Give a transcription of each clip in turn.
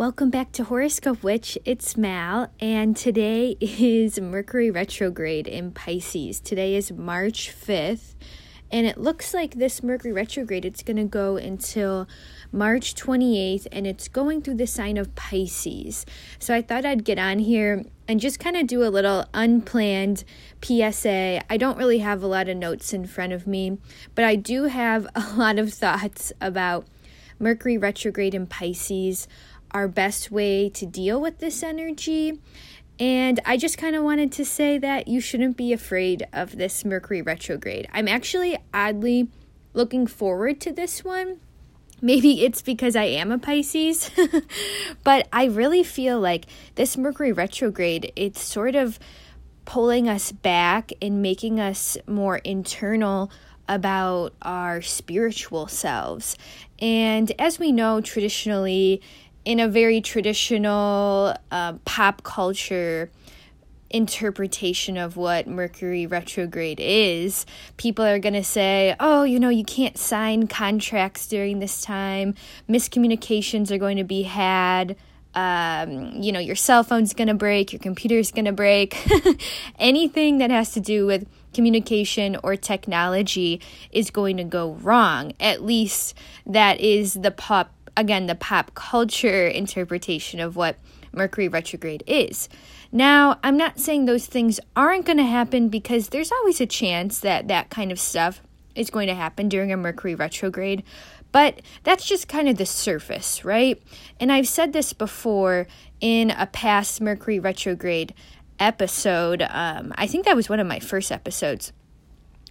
Welcome back to Horoscope Witch. It's Mal, and today is Mercury retrograde in Pisces. Today is March 5th, and it looks like this Mercury retrograde it's going to go until March 28th and it's going through the sign of Pisces. So I thought I'd get on here and just kind of do a little unplanned PSA. I don't really have a lot of notes in front of me, but I do have a lot of thoughts about Mercury retrograde in Pisces our best way to deal with this energy. And I just kind of wanted to say that you shouldn't be afraid of this Mercury retrograde. I'm actually oddly looking forward to this one. Maybe it's because I am a Pisces, but I really feel like this Mercury retrograde, it's sort of pulling us back and making us more internal about our spiritual selves. And as we know, traditionally, in a very traditional uh, pop culture interpretation of what Mercury retrograde is, people are going to say, oh, you know, you can't sign contracts during this time. Miscommunications are going to be had. Um, you know, your cell phone's going to break, your computer's going to break. Anything that has to do with communication or technology is going to go wrong. At least that is the pop again, the pop culture interpretation of what Mercury retrograde is. Now, I'm not saying those things aren't going to happen because there's always a chance that that kind of stuff is going to happen during a Mercury retrograde, but that's just kind of the surface, right? And I've said this before in a past Mercury retrograde episode. Um, I think that was one of my first episodes.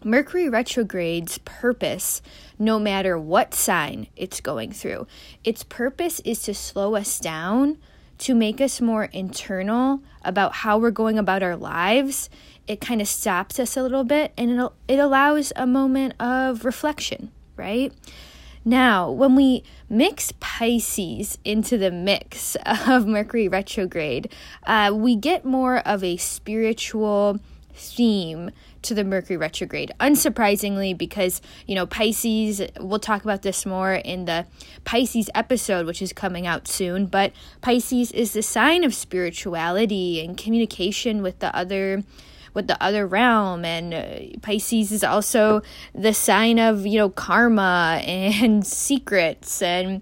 Mercury retrograde's purpose, no matter what sign it's going through, its purpose is to slow us down, to make us more internal about how we're going about our lives. It kind of stops us a little bit and it, it allows a moment of reflection, right? Now, when we mix Pisces into the mix of Mercury retrograde, uh, we get more of a spiritual theme to the Mercury retrograde. Unsurprisingly, because, you know, Pisces, we'll talk about this more in the Pisces episode, which is coming out soon, but Pisces is the sign of spirituality and communication with the other with the other realm and uh, Pisces is also the sign of you know karma and secrets and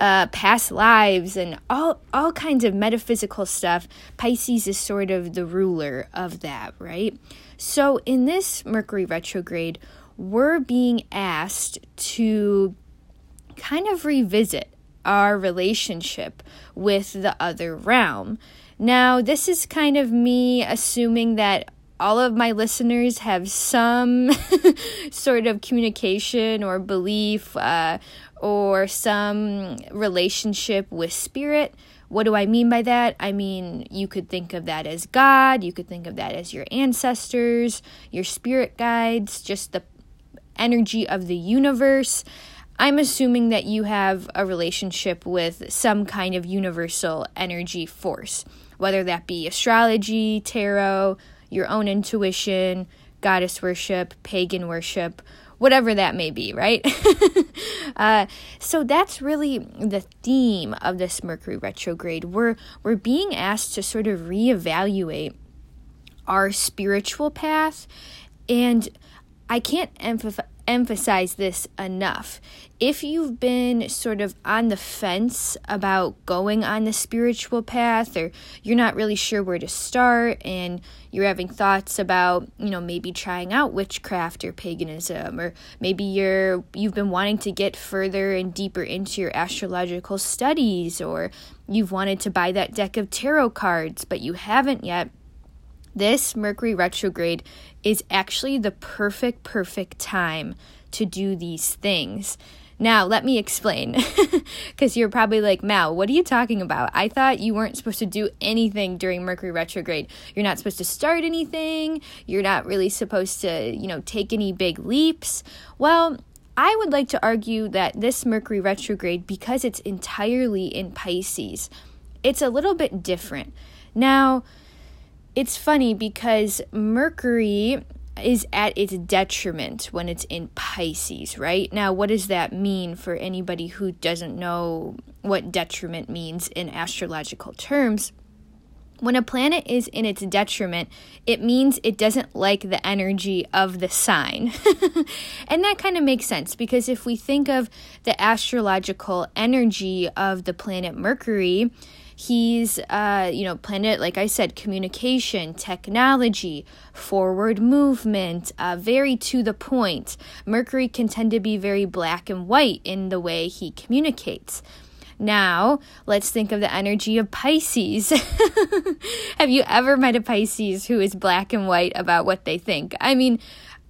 uh, past lives and all all kinds of metaphysical stuff. Pisces is sort of the ruler of that, right? So in this Mercury retrograde, we're being asked to kind of revisit our relationship with the other realm. Now, this is kind of me assuming that all of my listeners have some sort of communication or belief uh, or some relationship with spirit. What do I mean by that? I mean, you could think of that as God, you could think of that as your ancestors, your spirit guides, just the energy of the universe. I'm assuming that you have a relationship with some kind of universal energy force, whether that be astrology, tarot, your own intuition, goddess worship, pagan worship, whatever that may be, right? uh, so that's really the theme of this Mercury retrograde. We're we're being asked to sort of reevaluate our spiritual path, and I can't emphasize emphasize this enough. If you've been sort of on the fence about going on the spiritual path, or you're not really sure where to start, and you're having thoughts about, you know, maybe trying out witchcraft or paganism, or maybe you're you've been wanting to get further and deeper into your astrological studies, or you've wanted to buy that deck of tarot cards, but you haven't yet this Mercury retrograde is actually the perfect, perfect time to do these things. Now, let me explain because you're probably like, Mal, what are you talking about? I thought you weren't supposed to do anything during Mercury retrograde. You're not supposed to start anything. You're not really supposed to, you know, take any big leaps. Well, I would like to argue that this Mercury retrograde, because it's entirely in Pisces, it's a little bit different. Now, it's funny because Mercury is at its detriment when it's in Pisces, right? Now, what does that mean for anybody who doesn't know what detriment means in astrological terms? When a planet is in its detriment, it means it doesn't like the energy of the sign. and that kind of makes sense because if we think of the astrological energy of the planet Mercury, he's uh, you know planet like i said communication technology forward movement uh, very to the point mercury can tend to be very black and white in the way he communicates now, let's think of the energy of Pisces. Have you ever met a Pisces who is black and white about what they think? I mean,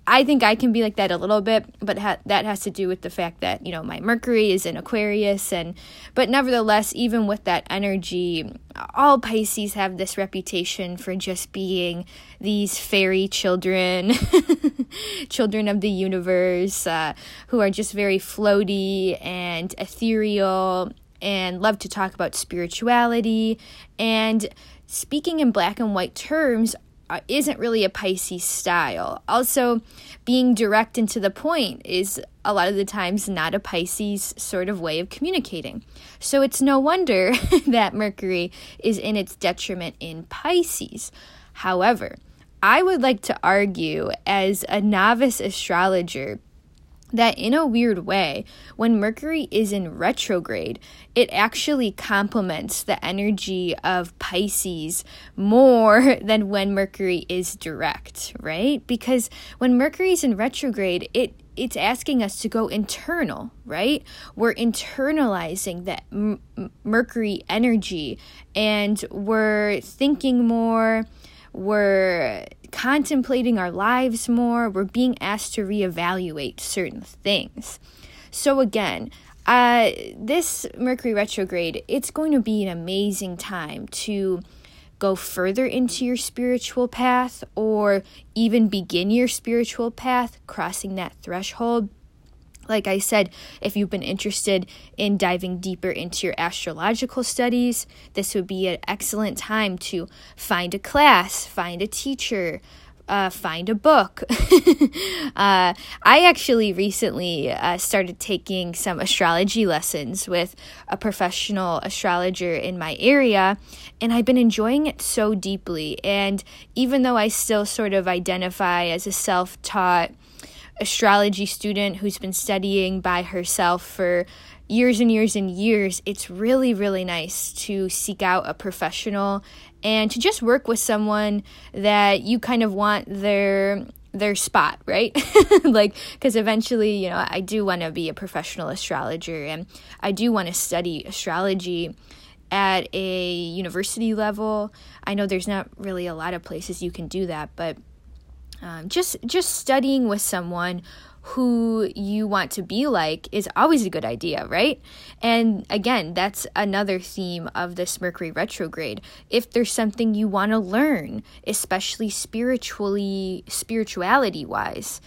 I think I can be like that a little bit, but ha- that has to do with the fact that, you know, my Mercury is in Aquarius and but nevertheless, even with that energy, all Pisces have this reputation for just being these fairy children, children of the universe, uh, who are just very floaty and ethereal and love to talk about spirituality. And speaking in black and white terms uh, isn't really a Pisces style. Also, being direct and to the point is a lot of the times not a Pisces sort of way of communicating. So it's no wonder that Mercury is in its detriment in Pisces. However, I would like to argue as a novice astrologer that in a weird way, when Mercury is in retrograde, it actually complements the energy of Pisces more than when Mercury is direct, right? Because when Mercury is in retrograde, it it's asking us to go internal, right? We're internalizing that M- Mercury energy and we're thinking more, we're contemplating our lives more, we're being asked to reevaluate certain things. So, again, uh, this Mercury retrograde, it's going to be an amazing time to go further into your spiritual path or even begin your spiritual path, crossing that threshold. Like I said, if you've been interested in diving deeper into your astrological studies, this would be an excellent time to find a class, find a teacher, uh, find a book. uh, I actually recently uh, started taking some astrology lessons with a professional astrologer in my area, and I've been enjoying it so deeply. And even though I still sort of identify as a self taught, astrology student who's been studying by herself for years and years and years, it's really, really nice to seek out a professional and to just work with someone that you kind of want their their spot, right? like, because eventually, you know, I do want to be a professional astrologer and I do want to study astrology at a university level. I know there's not really a lot of places you can do that, but um, just just studying with someone who you want to be like is always a good idea, right? And again, that's another theme of this Mercury retrograde. If there's something you want to learn, especially spiritually spirituality wise,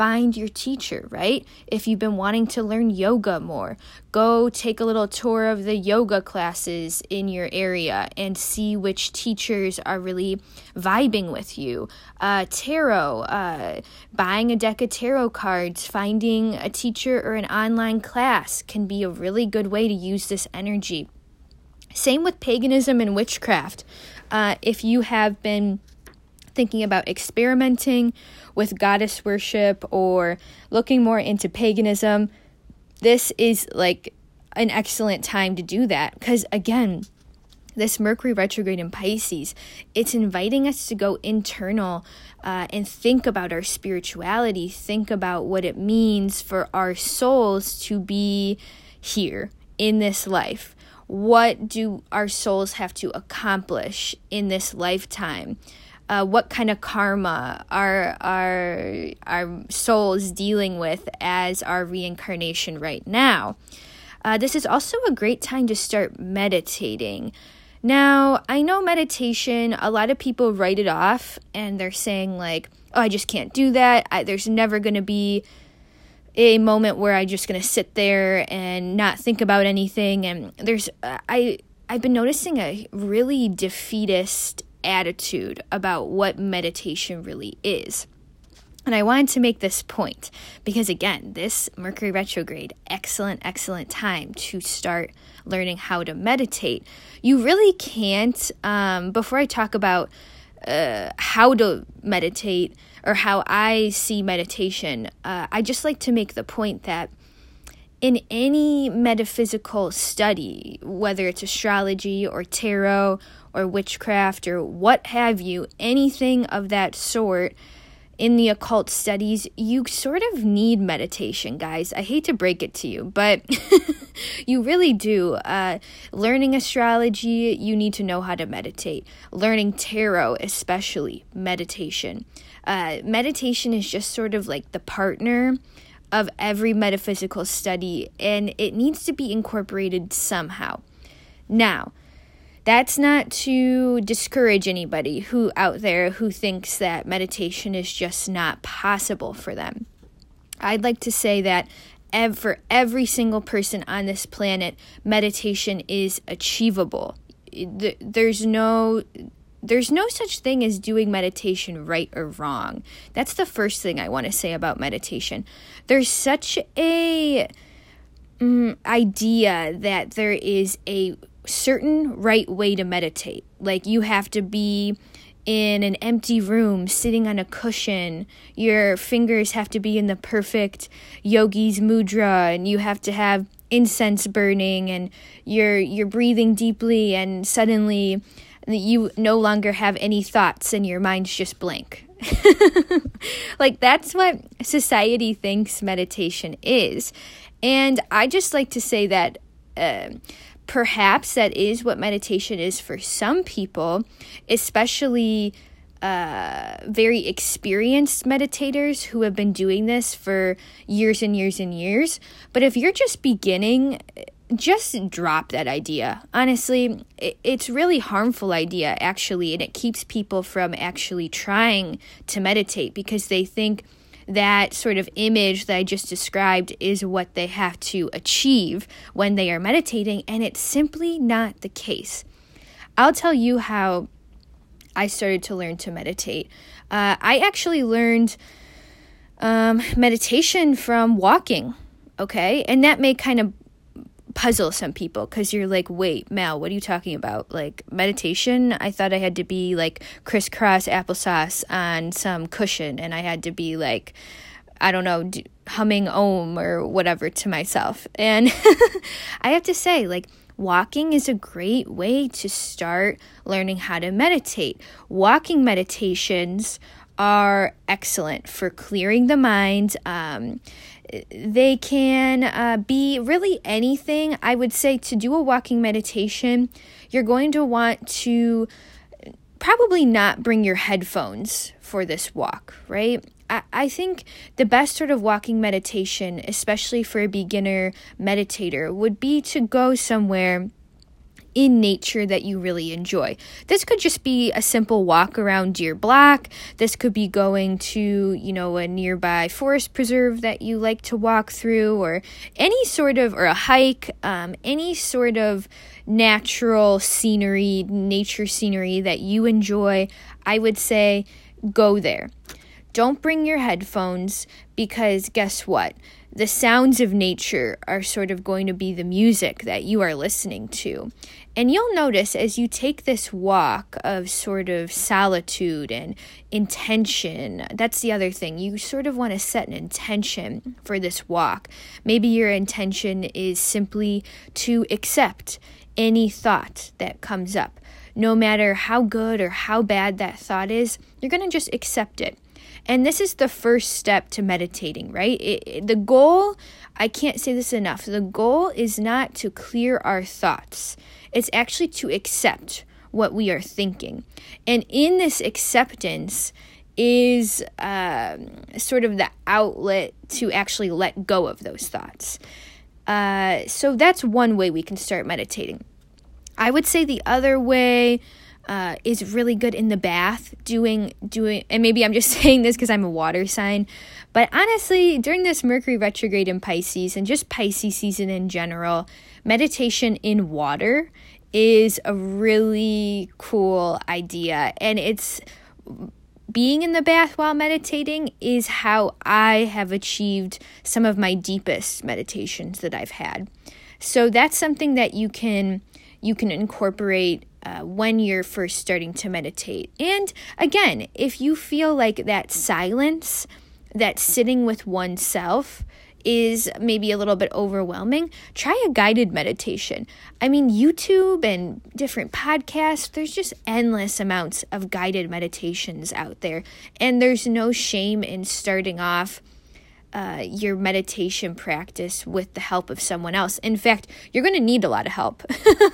find your teacher, right? If you've been wanting to learn yoga more, go take a little tour of the yoga classes in your area and see which teachers are really vibing with you. Uh, tarot, uh, buying a deck of tarot cards, finding a teacher or an online class can be a really good way to use this energy. Same with paganism and witchcraft. Uh, if you have been thinking about experimenting with goddess worship or looking more into paganism, this is like an excellent time to do that because again, this Mercury retrograde in Pisces, it's inviting us to go internal uh, and think about our spirituality, think about what it means for our souls to be here in this life. What do our souls have to accomplish in this lifetime? Uh, what kind of karma are our our souls dealing with as our reincarnation right now. Uh, this is also a great time to start meditating. Now, I know meditation, a lot of people write it off and they're saying, like, oh, I just can't do that. I, there's never going to be a moment where I'm just going to sit there and not think about anything. And there's, uh, I, I've been noticing a really defeatist attitude about what meditation really is. And I wanted to make this point because, again, this Mercury retrograde, excellent, excellent time to start learning how to meditate. You really can't, um, before I talk about uh, how to meditate or how I see meditation, uh, I just like to make the point that in any metaphysical study, whether it's astrology or tarot or witchcraft or what have you, anything of that sort, in the occult studies, you sort of need meditation, guys. I hate to break it to you, but you really do. Uh, learning astrology, you need to know how to meditate. Learning tarot, especially meditation. Uh, meditation is just sort of like the partner of every metaphysical study, and it needs to be incorporated somehow. Now, that's not to discourage anybody who out there who thinks that meditation is just not possible for them. I'd like to say that for every single person on this planet, meditation is achievable. There's no there's no such thing as doing meditation right or wrong. That's the first thing I want to say about meditation. There's such a mm, idea that there is a certain right way to meditate. Like you have to be in an empty room sitting on a cushion. Your fingers have to be in the perfect yogi's mudra and you have to have incense burning and you're you're breathing deeply and suddenly you no longer have any thoughts and your mind's just blank. like that's what society thinks meditation is. And I just like to say that uh, perhaps that is what meditation is for some people, especially uh, very experienced meditators who have been doing this for years and years and years. But if you're just beginning, just drop that idea. Honestly, it's really harmful idea actually, and it keeps people from actually trying to meditate because they think that sort of image that I just described is what they have to achieve when they are meditating, and it's simply not the case. I'll tell you how I started to learn to meditate. Uh, I actually learned um, meditation from walking, okay? And that may kind of puzzle some people because you're like, wait, Mal, what are you talking about? Like meditation? I thought I had to be like crisscross applesauce on some cushion and I had to be like, I don't know, humming om or whatever to myself. And I have to say, like, walking is a great way to start learning how to meditate. Walking meditations are excellent for clearing the mind. Um, they can uh, be really anything. I would say to do a walking meditation, you're going to want to probably not bring your headphones for this walk, right? I, I think the best sort of walking meditation, especially for a beginner meditator, would be to go somewhere in nature that you really enjoy. This could just be a simple walk around Deer Block. This could be going to, you know, a nearby forest preserve that you like to walk through, or any sort of, or a hike, um, any sort of natural scenery, nature scenery that you enjoy. I would say go there. Don't bring your headphones because guess what? the sounds of nature are sort of going to be the music that you are listening to. And you'll notice as you take this walk of sort of solitude and intention, that's the other thing. You sort of want to set an intention for this walk. Maybe your intention is simply to accept any thought that comes up. No matter how good or how bad that thought is, you're going to just accept it. And this is the first step to meditating, right? It, it, the goal, I can't say this enough, the goal is not to clear our thoughts, it's actually to accept what we are thinking. And in this acceptance, is um, sort of the outlet to actually let go of those thoughts. Uh, so that's one way we can start meditating. I would say the other way uh, is really good in the bath doing doing and maybe i'm just saying this because i'm a water sign but honestly during this mercury retrograde in pisces and just pisces season in general meditation in water is a really cool idea and it's being in the bath while meditating is how I have achieved some of my deepest meditations that I've had. So that's something that you can you can incorporate uh, when you're first starting to meditate. And again, if you feel like that silence, that sitting with oneself is maybe a little bit overwhelming, try a guided meditation. I mean, YouTube and different podcasts, there's just endless amounts of guided meditations out there. And there's no shame in starting off uh, your meditation practice with the help of someone else. In fact, you're going to need a lot of help.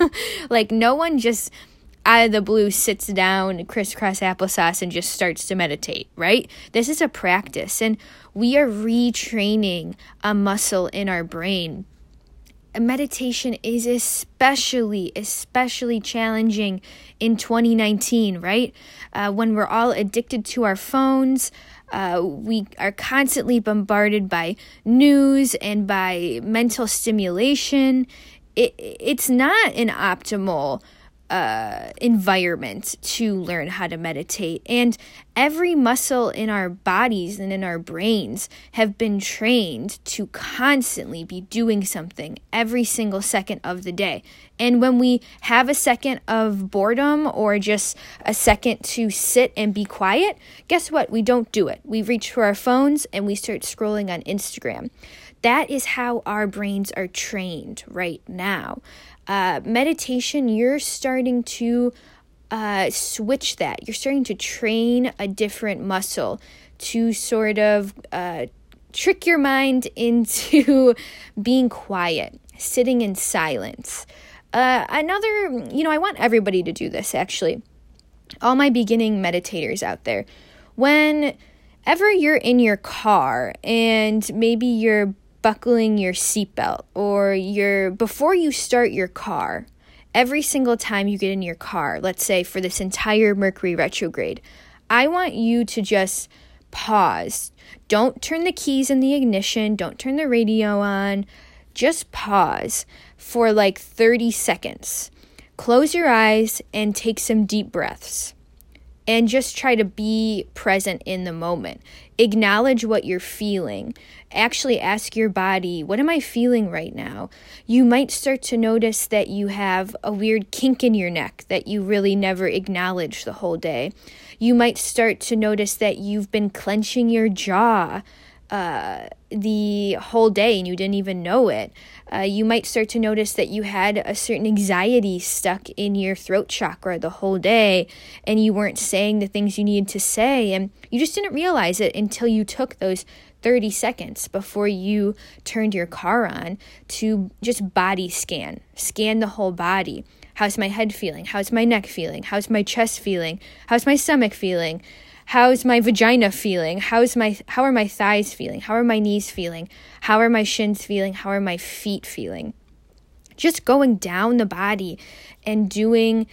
like, no one just out of the blue sits down, crisscross applesauce, and just starts to meditate, right? This is a practice, and we are retraining a muscle in our brain. meditation is especially, especially challenging in 2019, right? Uh, when we're all addicted to our phones, uh, we are constantly bombarded by news and by mental stimulation. It, it's not an optimal uh, environment to learn how to meditate. And every muscle in our bodies and in our brains have been trained to constantly be doing something every single second of the day. And when we have a second of boredom or just a second to sit and be quiet, guess what? We don't do it. We reach for our phones and we start scrolling on Instagram. That is how our brains are trained right now uh, meditation, you're starting to uh, switch that. You're starting to train a different muscle to sort of uh, trick your mind into being quiet, sitting in silence. Uh, another, you know, I want everybody to do this actually. All my beginning meditators out there. Whenever you're in your car and maybe you're buckling your seatbelt or your before you start your car, every single time you get in your car, let's say for this entire Mercury retrograde, I want you to just pause. Don't turn the keys in the ignition, don't turn the radio on. Just pause for like 30 seconds. Close your eyes and take some deep breaths and just try to be present in the moment. Acknowledge what you're feeling. Actually, ask your body, What am I feeling right now? You might start to notice that you have a weird kink in your neck that you really never acknowledged the whole day. You might start to notice that you've been clenching your jaw uh, the whole day and you didn't even know it. Uh, you might start to notice that you had a certain anxiety stuck in your throat chakra the whole day and you weren't saying the things you needed to say and you just didn't realize it until you took those 30 seconds before you turned your car on to just body scan, scan the whole body. How's my head feeling? How's my neck feeling? How's my chest feeling? How's my stomach feeling? How's my vagina feeling? How's my how are my thighs feeling? How are my knees feeling? How are my shins feeling? How are my feet feeling? Just going down the body and doing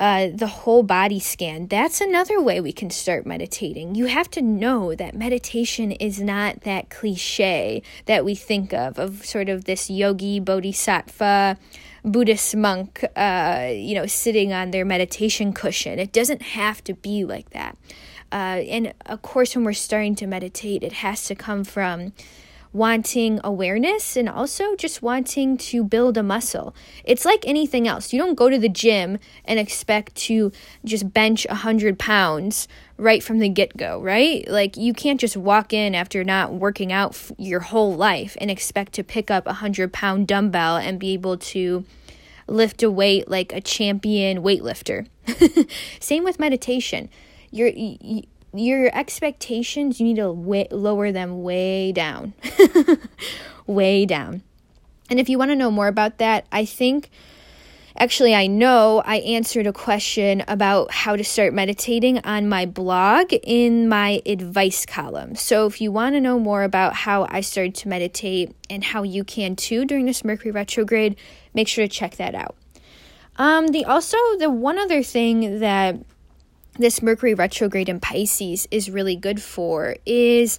uh, the whole body scan. That's another way we can start meditating. You have to know that meditation is not that cliche that we think of, of sort of this yogi bodhisattva Buddhist monk, uh, you know, sitting on their meditation cushion. It doesn't have to be like that. Uh, and of course, when we're starting to meditate, it has to come from wanting awareness and also just wanting to build a muscle. It's like anything else. You don't go to the gym and expect to just bench 100 pounds right from the get go, right? Like you can't just walk in after not working out f- your whole life and expect to pick up a 100 pound dumbbell and be able to lift a weight like a champion weightlifter. Same with meditation. You're, you, your expectations, you need to way, lower them way down. way down. And if you want to know more about that, I think actually I know I answered a question about how to start meditating on my blog in my advice column. So if you want to know more about how I started to meditate and how you can too during this Mercury retrograde, make sure to check that out. Um the also the one other thing that this Mercury retrograde in Pisces is really good for is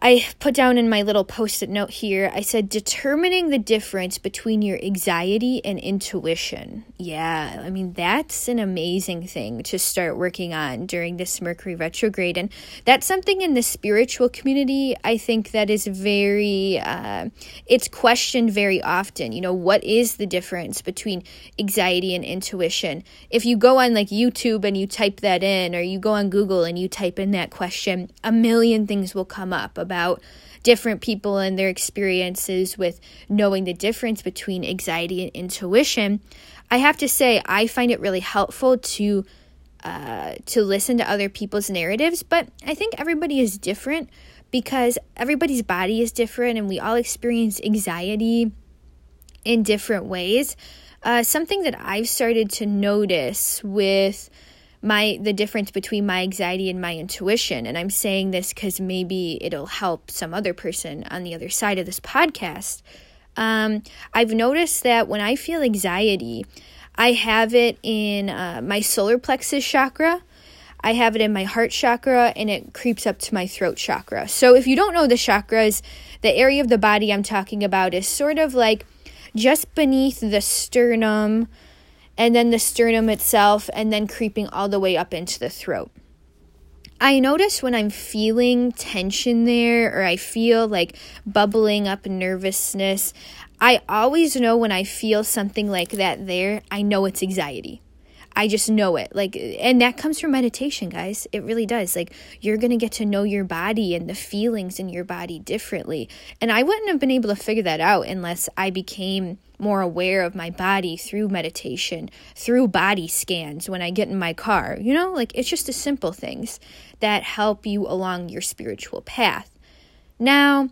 I put down in my little post it note here, I said, determining the difference between your anxiety and intuition. Yeah, I mean, that's an amazing thing to start working on during this Mercury retrograde. And that's something in the spiritual community, I think that is very, uh, it's questioned very often. You know, what is the difference between anxiety and intuition? If you go on like YouTube and you type that in, or you go on Google and you type in that question, a million things will come up about different people and their experiences with knowing the difference between anxiety and intuition, I have to say I find it really helpful to uh, to listen to other people's narratives. But I think everybody is different because everybody's body is different, and we all experience anxiety in different ways. Uh, something that I've started to notice with my the difference between my anxiety and my intuition. And i'm saying this because maybe it'll help some other person on the other side of this podcast. Um, i've noticed that when i feel anxiety i have it in uh, my solar plexus chakra. I have it in my heart chakra and it creeps up to my throat chakra. So if you don't know the chakras the area of the body i'm talking about is sort of like just beneath the sternum and then the sternum itself, and then creeping all the way up into the throat. I notice when I'm feeling tension there or I feel like bubbling up nervousness, I always know when I feel something like that there, I know it's anxiety. I just know it. Like, and that comes from meditation, guys. It really does. Like, you're going to get to know your body and the feelings in your body differently. And I wouldn't have been able to figure that out unless I became more aware of my body through meditation, through body scans when I get in my car. You know, like, it's just the simple things that help you along your spiritual path. Now,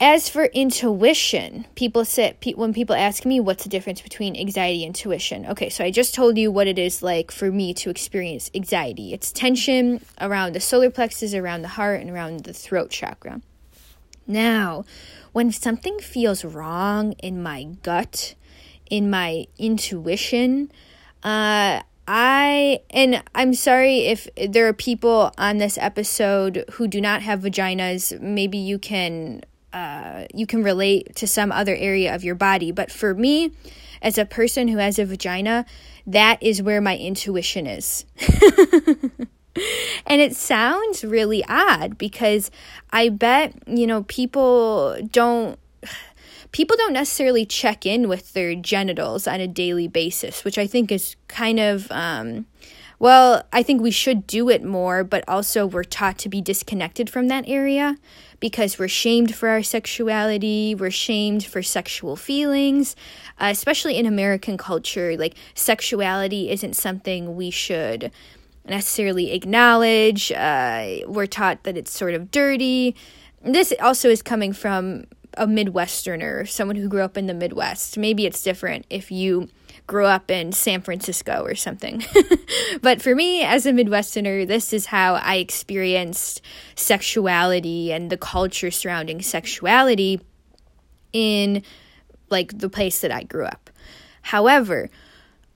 as for intuition, people say when people ask me what's the difference between anxiety and intuition. Okay, so I just told you what it is like for me to experience anxiety. It's tension around the solar plexus, around the heart, and around the throat chakra. Now, when something feels wrong in my gut, in my intuition, uh, I and I'm sorry if there are people on this episode who do not have vaginas. Maybe you can uh, you can relate to some other area of your body. But for me, as a person who has a vagina, that is where my intuition is. and it sounds really odd because I bet, you know, people don't people don't necessarily check in with their genitals on a daily basis, which I think is kind of um, well, I think we should do it more, but also we're taught to be disconnected from that area because we're shamed for our sexuality, we're shamed for sexual feelings, uh, especially in American culture. Like, sexuality isn't something we should necessarily acknowledge. Uh, we're taught that it's sort of dirty. This also is coming from a Midwesterner, someone who grew up in the Midwest. Maybe it's different if you grew up in San Francisco or something. but for me, as a Midwesterner, this is how I experienced sexuality and the culture surrounding sexuality in like the place that I grew up. However,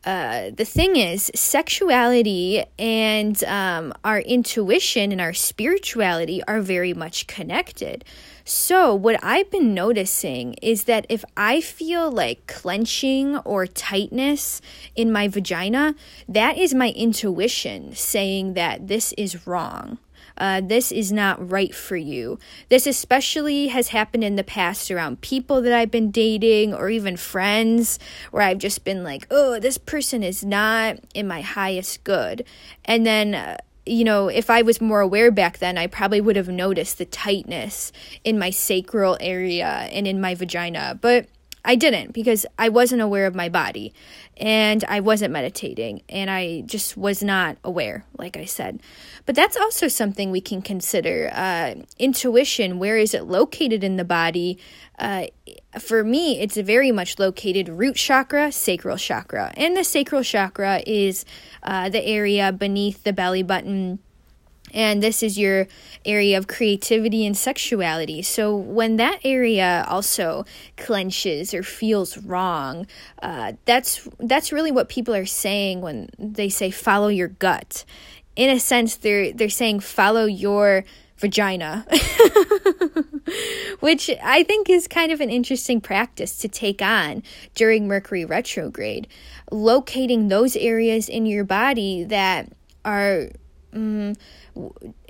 uh, the thing is, sexuality and um, our intuition and our spirituality are very much connected. So, what I've been noticing is that if I feel like clenching or tightness in my vagina, that is my intuition saying that this is wrong uh, this is not right for you. This especially has happened in the past around people that I've been dating or even friends where I've just been like, oh, this person is not in my highest good. And then, uh, you know, if I was more aware back then, I probably would have noticed the tightness in my sacral area and in my vagina. But I didn't because I wasn't aware of my body and I wasn't meditating and I just was not aware, like I said. But that's also something we can consider. Uh, intuition, where is it located in the body? Uh, for me, it's very much located root chakra, sacral chakra. And the sacral chakra is uh, the area beneath the belly button and this is your area of creativity and sexuality. So when that area also clenches or feels wrong, uh, that's that's really what people are saying when they say follow your gut. In a sense, they're they're saying follow your vagina. Which I think is kind of an interesting practice to take on during Mercury retrograde. Locating those areas in your body that are um,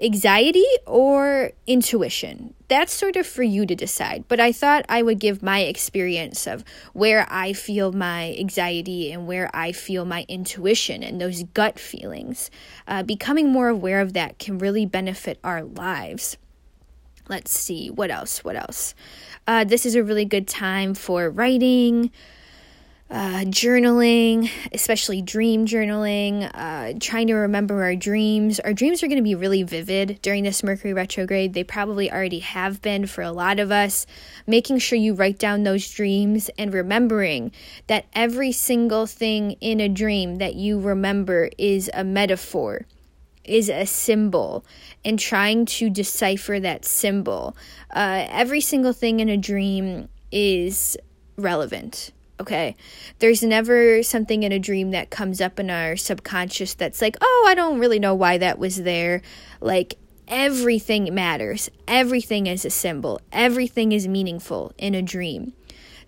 anxiety or intuition. That's sort of for you to decide. But I thought I would give my experience of where I feel my anxiety and where I feel my intuition and those gut feelings. Uh, becoming more aware of that can really benefit our lives. Let's see, what else? What else? Uh, this is a really good time for writing, uh, journaling, especially dream journaling, uh, trying to remember our dreams. Our dreams are going to be really vivid during this Mercury retrograde. They probably already have been for a lot of us. Making sure you write down those dreams and remembering that every single thing in a dream that you remember is a metaphor. Is a symbol and trying to decipher that symbol. Uh, every single thing in a dream is relevant okay? There's never something in a dream that comes up in our subconscious that's like, oh, I don't really know why that was there. Like, everything matters. Everything is a symbol, everything is meaningful in a dream.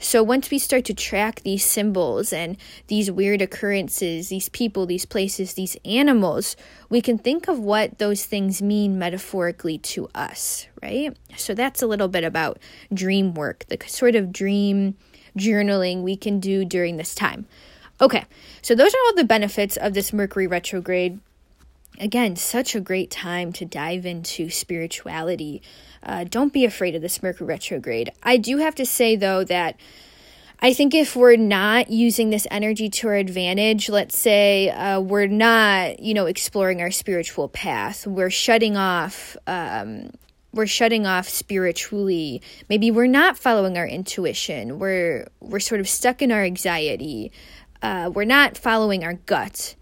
So once we start to track these symbols and these weird occurrences, these people, these places, these animals, we can think of what those things mean metaphorically to us, right? So that's a little bit about dream work, the sort of dream journaling we can do during this time. Okay, so those are all the benefits of this Mercury retrograde. Again, such a great time to dive into spirituality. Uh, don't be afraid of this Mercury retrograde. I do have to say, though, that I think if we're not using this energy to our advantage, let's say uh, we're not, you know, exploring our spiritual path, we're shutting off um, we're shutting off spiritually. Maybe we're not following our intuition. We're we're sort of stuck in our anxiety. Uh, we're not following our gut.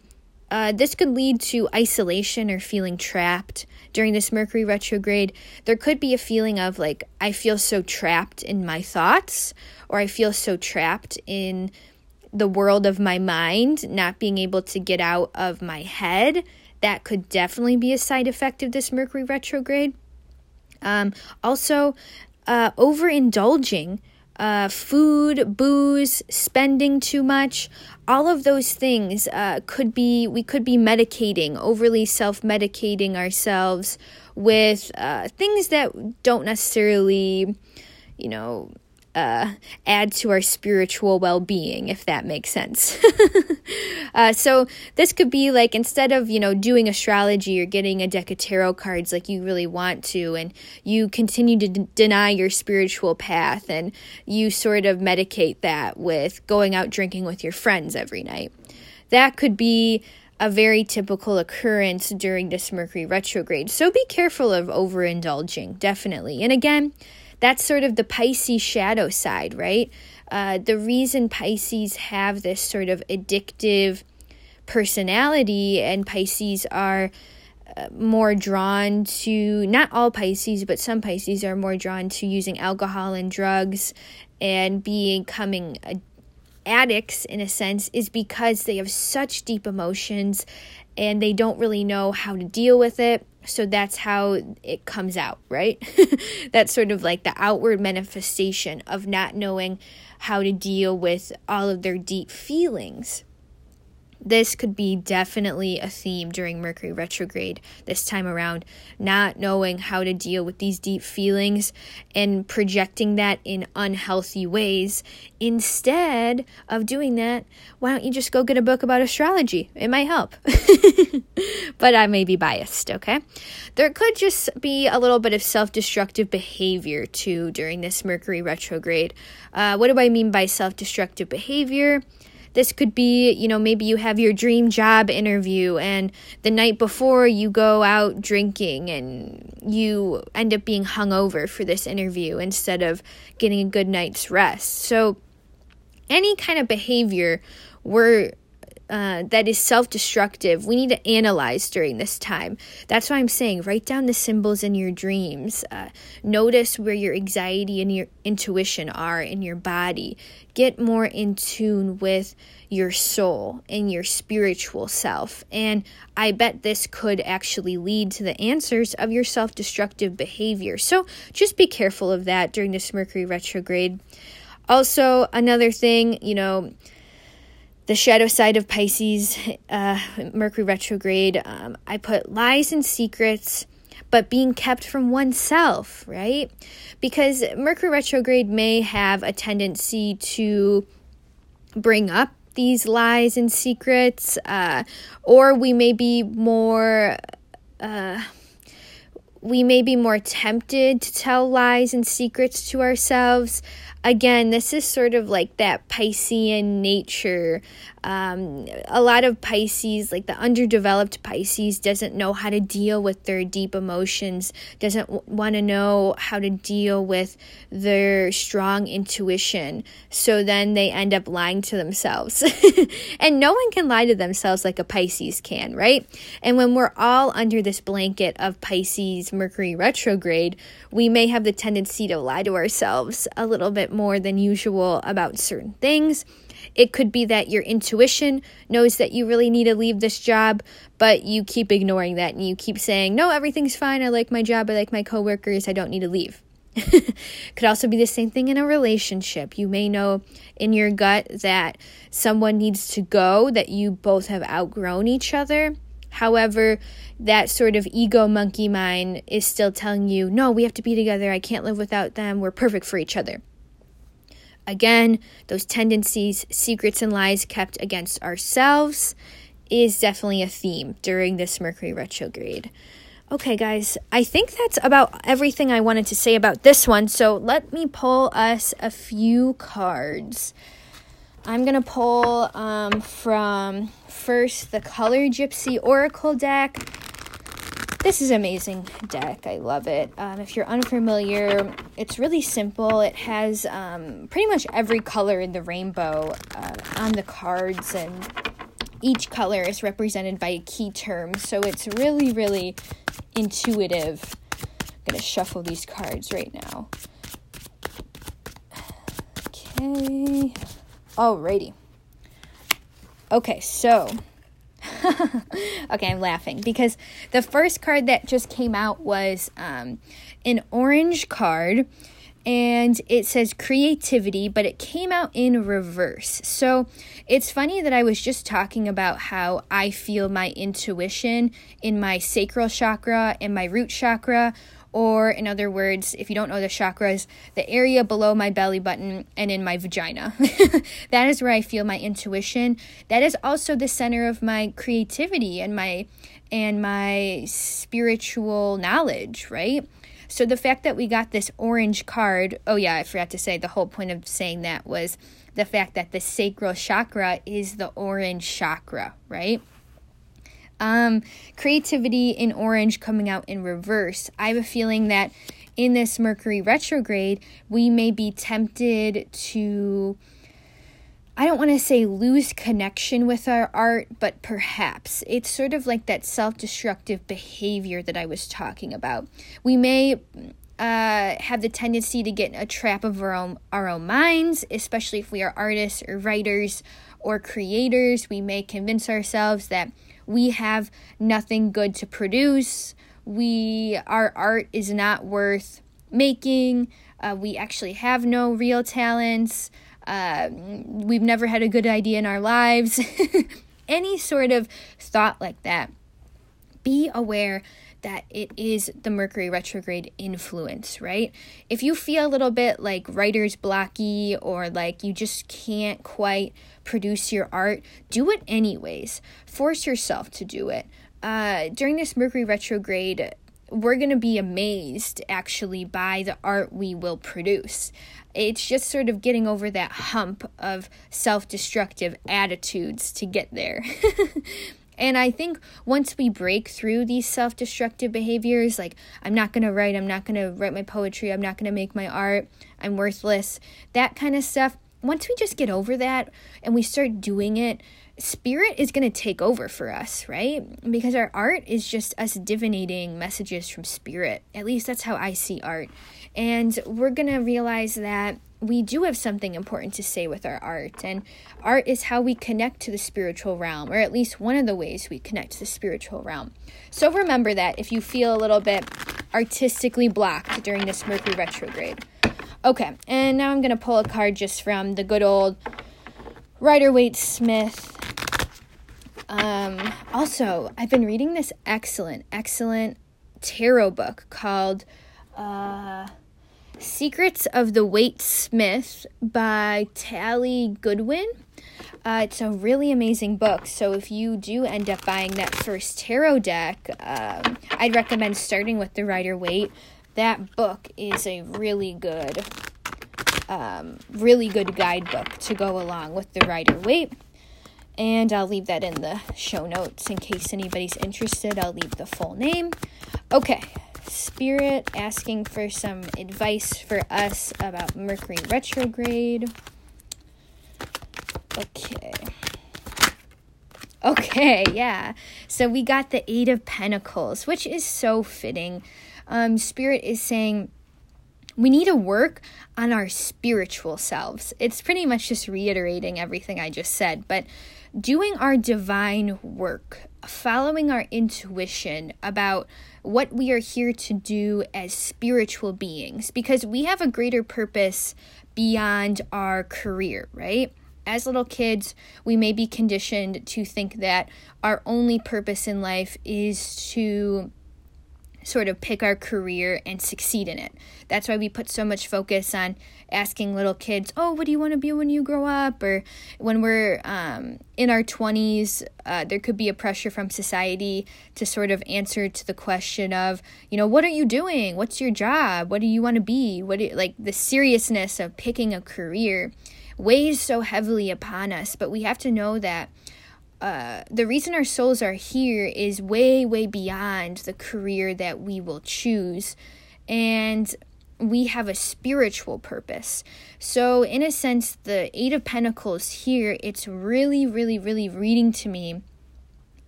Uh, this could lead to isolation or feeling trapped. During this mercury retrograde there could be a feeling of like i feel so trapped in my thoughts or i feel so trapped in the world of my mind not being able to get out of my head. That could definitely be a side effect of this mercury retrograde um, also, uh, overindulging. Uh, food, booze, spending too much, all of those things uh, could be, we could be medicating, overly self medicating ourselves with uh, things that don't necessarily, you know, uh, add to our spiritual well being, if that makes sense. uh, so, this could be like instead of, you know, doing astrology or getting a deck of tarot cards like you really want to, and you continue to d- deny your spiritual path and you sort of medicate that with going out drinking with your friends every night. That could be a very typical occurrence during this Mercury retrograde. So be careful of overindulging, definitely. And again, that's sort of the Pisces shadow side, right? Uh, the reason Pisces have this sort of addictive personality and Pisces are uh, more drawn to, not all Pisces, but some Pisces are more drawn to using alcohol and drugs and becoming addicts in a sense is because they have such deep emotions and they don't really know how to deal with it so that's how it comes out, right? that's sort of like the outward manifestation of not knowing how to deal with all of their deep feelings this could be definitely a theme during Mercury retrograde this time around. Not knowing how to deal with these deep feelings and projecting that in unhealthy ways. Instead of doing that, why don't you just go get a book about astrology? It might help. but I may be biased, okay? There could just be a little bit of self destructive behavior too during this Mercury retrograde. Uh, what do I mean by self destructive behavior? This could be, you know, maybe you have your dream job interview and the night before you go out drinking and you end up being hungover for this interview instead of getting a good night's rest. So, any kind of behavior where uh, that is self destructive, we need to analyze during this time. That's why I'm saying write down the symbols in your dreams. Uh, notice where your anxiety and your intuition are in your body. Get more in tune with your soul and your spiritual self. And I bet this could actually lead to the answers of your self destructive behavior. So just be careful of that during this Mercury retrograde. Also, another thing, you know, the shadow side of Pisces, uh, Mercury retrograde, um, I put lies and secrets, but being kept from oneself, right? Because Mercury retrograde may have a tendency to bring up these lies and secrets, uh, or we may be more. Uh, we may be more tempted to tell lies and secrets to ourselves again, this is sort of like that Piscean nature. Um, a lot of Pisces, like the underdeveloped Pisces, doesn't know how to deal with their deep emotions, doesn't w- want to know how to deal with their strong intuition. So then they end up lying to themselves. and no one can lie to themselves like a Pisces can, right? And when we're all under this blanket of Pisces Mercury retrograde, we may have the tendency to lie to ourselves a little bit more than usual about certain things. It could be that your intuition knows that you really need to leave this job, but you keep ignoring that and you keep saying, No, everything's fine. I like my job. I like my coworkers. I don't need to leave. could also be the same thing in a relationship. You may know in your gut that someone needs to go, that you both have outgrown each other. However, that sort of ego monkey mind is still telling you, no, we have to be together. I can't live without them. We're perfect for each other. Again, those tendencies, secrets, and lies kept against ourselves is definitely a theme during this Mercury retrograde. Okay, guys, I think that's about everything I wanted to say about this one. So let me pull us a few cards. I'm going to pull um, from first the Color Gypsy Oracle deck. This is amazing deck. I love it. Um, if you're unfamiliar, it's really simple. It has um, pretty much every color in the rainbow uh, on the cards, and each color is represented by a key term. So it's really, really intuitive. I'm going to shuffle these cards right now. Okay. Alrighty. Okay, so okay, I'm laughing because the first card that just came out was um, an orange card and it says creativity, but it came out in reverse. So it's funny that I was just talking about how I feel my intuition in my sacral chakra and my root chakra or in other words, if you don't know the chakras, the area below my belly button and in my vagina. that is where I feel my intuition. That is also the center of my creativity and my and my spiritual knowledge, right? So the fact that we got this orange card, oh yeah, I forgot to say the whole point of saying that was the fact that the sacral chakra is the orange chakra, right? Um, creativity in orange coming out in reverse. I have a feeling that in this Mercury retrograde, we may be tempted to, I don't want to say lose connection with our art, but perhaps it's sort of like that self destructive behavior that I was talking about. We may uh, have the tendency to get in a trap of our own our own minds, especially if we are artists or writers or creators. We may convince ourselves that we have nothing good to produce. We our art is not worth making. Uh, we actually have no real talents. Uh, we've never had a good idea in our lives. Any sort of thought like that. Be aware that it is the Mercury retrograde influence, right? If you feel a little bit like writer's blocky or like you just can't quite produce your art, do it anyways. Force yourself to do it. Uh, during this Mercury retrograde, we're going to be amazed actually by the art we will produce. It's just sort of getting over that hump of self destructive attitudes to get there. And I think once we break through these self destructive behaviors, like I'm not gonna write, I'm not gonna write my poetry, I'm not gonna make my art, I'm worthless, that kind of stuff, once we just get over that and we start doing it, spirit is going to take over for us, right? Because our art is just us divinating messages from spirit. At least that's how I see art. And we're going to realize that we do have something important to say with our art. And art is how we connect to the spiritual realm, or at least one of the ways we connect to the spiritual realm. So remember that if you feel a little bit artistically blocked during this Mercury retrograde. Okay, and now I'm going to pull a card just from the good old Rider Waite Smith. Um, also, I've been reading this excellent, excellent tarot book called. Uh, Secrets of the Waite Smith by Tali Goodwin. Uh, it's a really amazing book. So if you do end up buying that first tarot deck, um, I'd recommend starting with the Rider Waite. That book is a really good, um, really good guidebook to go along with the Rider Waite. And I'll leave that in the show notes in case anybody's interested. I'll leave the full name. Okay, Spirit asking for some advice for us about Mercury retrograde. Okay. Okay, yeah. So we got the Eight of Pentacles, which is so fitting. Um, Spirit is saying we need to work on our spiritual selves. It's pretty much just reiterating everything I just said, but doing our divine work, following our intuition about what we are here to do as spiritual beings, because we have a greater purpose beyond our career, right? As little kids, we may be conditioned to think that our only purpose in life is to sort of pick our career and succeed in it. That's why we put so much focus on asking little kids, "Oh, what do you want to be when you grow up?" Or when we're um, in our twenties, uh, there could be a pressure from society to sort of answer to the question of, you know, what are you doing? What's your job? What do you want to be? What do, like the seriousness of picking a career weighs so heavily upon us, but we have to know that uh, the reason our souls are here is way, way beyond the career that we will choose. And we have a spiritual purpose. So, in a sense, the Eight of Pentacles here, it's really, really, really reading to me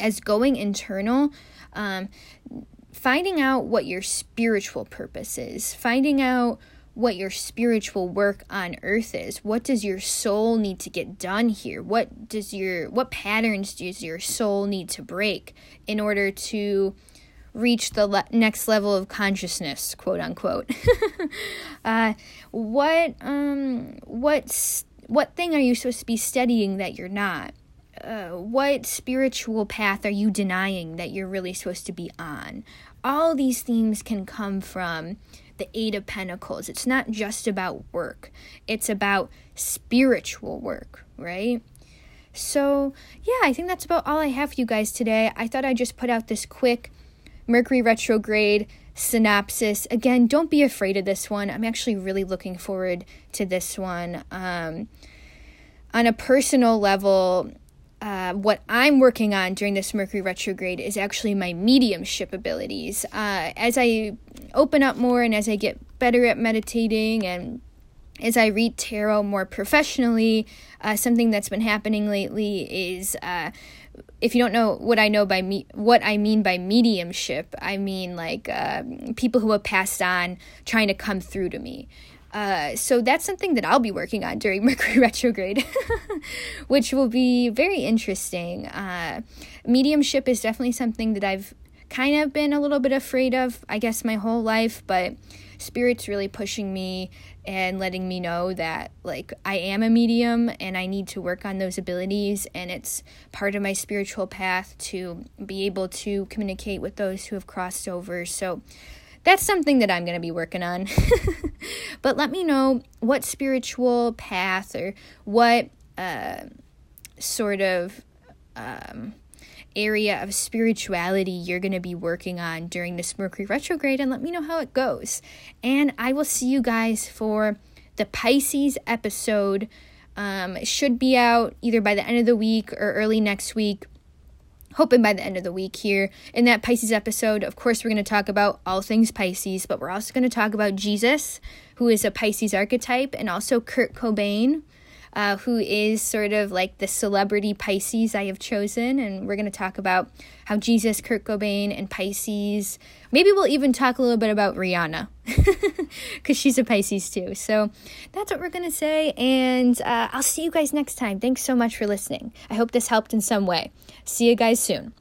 as going internal, um, finding out what your spiritual purpose is, finding out what your spiritual work on earth is. What does your soul need to get done here? What does your what patterns does your soul need to break in order to reach the le- next level of consciousness, quote unquote? uh, what um what what thing are you supposed to be studying that you're not? Uh, what spiritual path are you denying that you're really supposed to be on? All these themes can come from the Eight of Pentacles. It's not just about work, it's about spiritual work, right? So, yeah, I think that's about all I have for you guys today. I thought I'd just put out this quick Mercury retrograde synopsis. Again, don't be afraid of this one. I'm actually really looking forward to this one. Um, on a personal level, uh, what I'm working on during this Mercury retrograde is actually my mediumship abilities. Uh, as I open up more and as I get better at meditating and as I read tarot more professionally, uh, something that's been happening lately is uh, if you don't know what I know by me, what I mean by mediumship, I mean like uh, people who have passed on trying to come through to me. Uh, so that's something that I'll be working on during Mercury retrograde, which will be very interesting. Uh, mediumship is definitely something that I've kind of been a little bit afraid of, I guess, my whole life, but Spirit's really pushing me and letting me know that, like, I am a medium and I need to work on those abilities, and it's part of my spiritual path to be able to communicate with those who have crossed over. So, that's something that I'm going to be working on. but let me know what spiritual path or what uh, sort of um, area of spirituality you're going to be working on during this Mercury retrograde and let me know how it goes. And I will see you guys for the Pisces episode. Um, it should be out either by the end of the week or early next week hoping by the end of the week here. In that Pisces episode, of course, we're going to talk about all things Pisces, but we're also going to talk about Jesus, who is a Pisces archetype, and also Kurt Cobain. Uh, who is sort of like the celebrity Pisces I have chosen. And we're going to talk about how Jesus, Kurt Cobain, and Pisces. Maybe we'll even talk a little bit about Rihanna because she's a Pisces too. So that's what we're going to say. And uh, I'll see you guys next time. Thanks so much for listening. I hope this helped in some way. See you guys soon.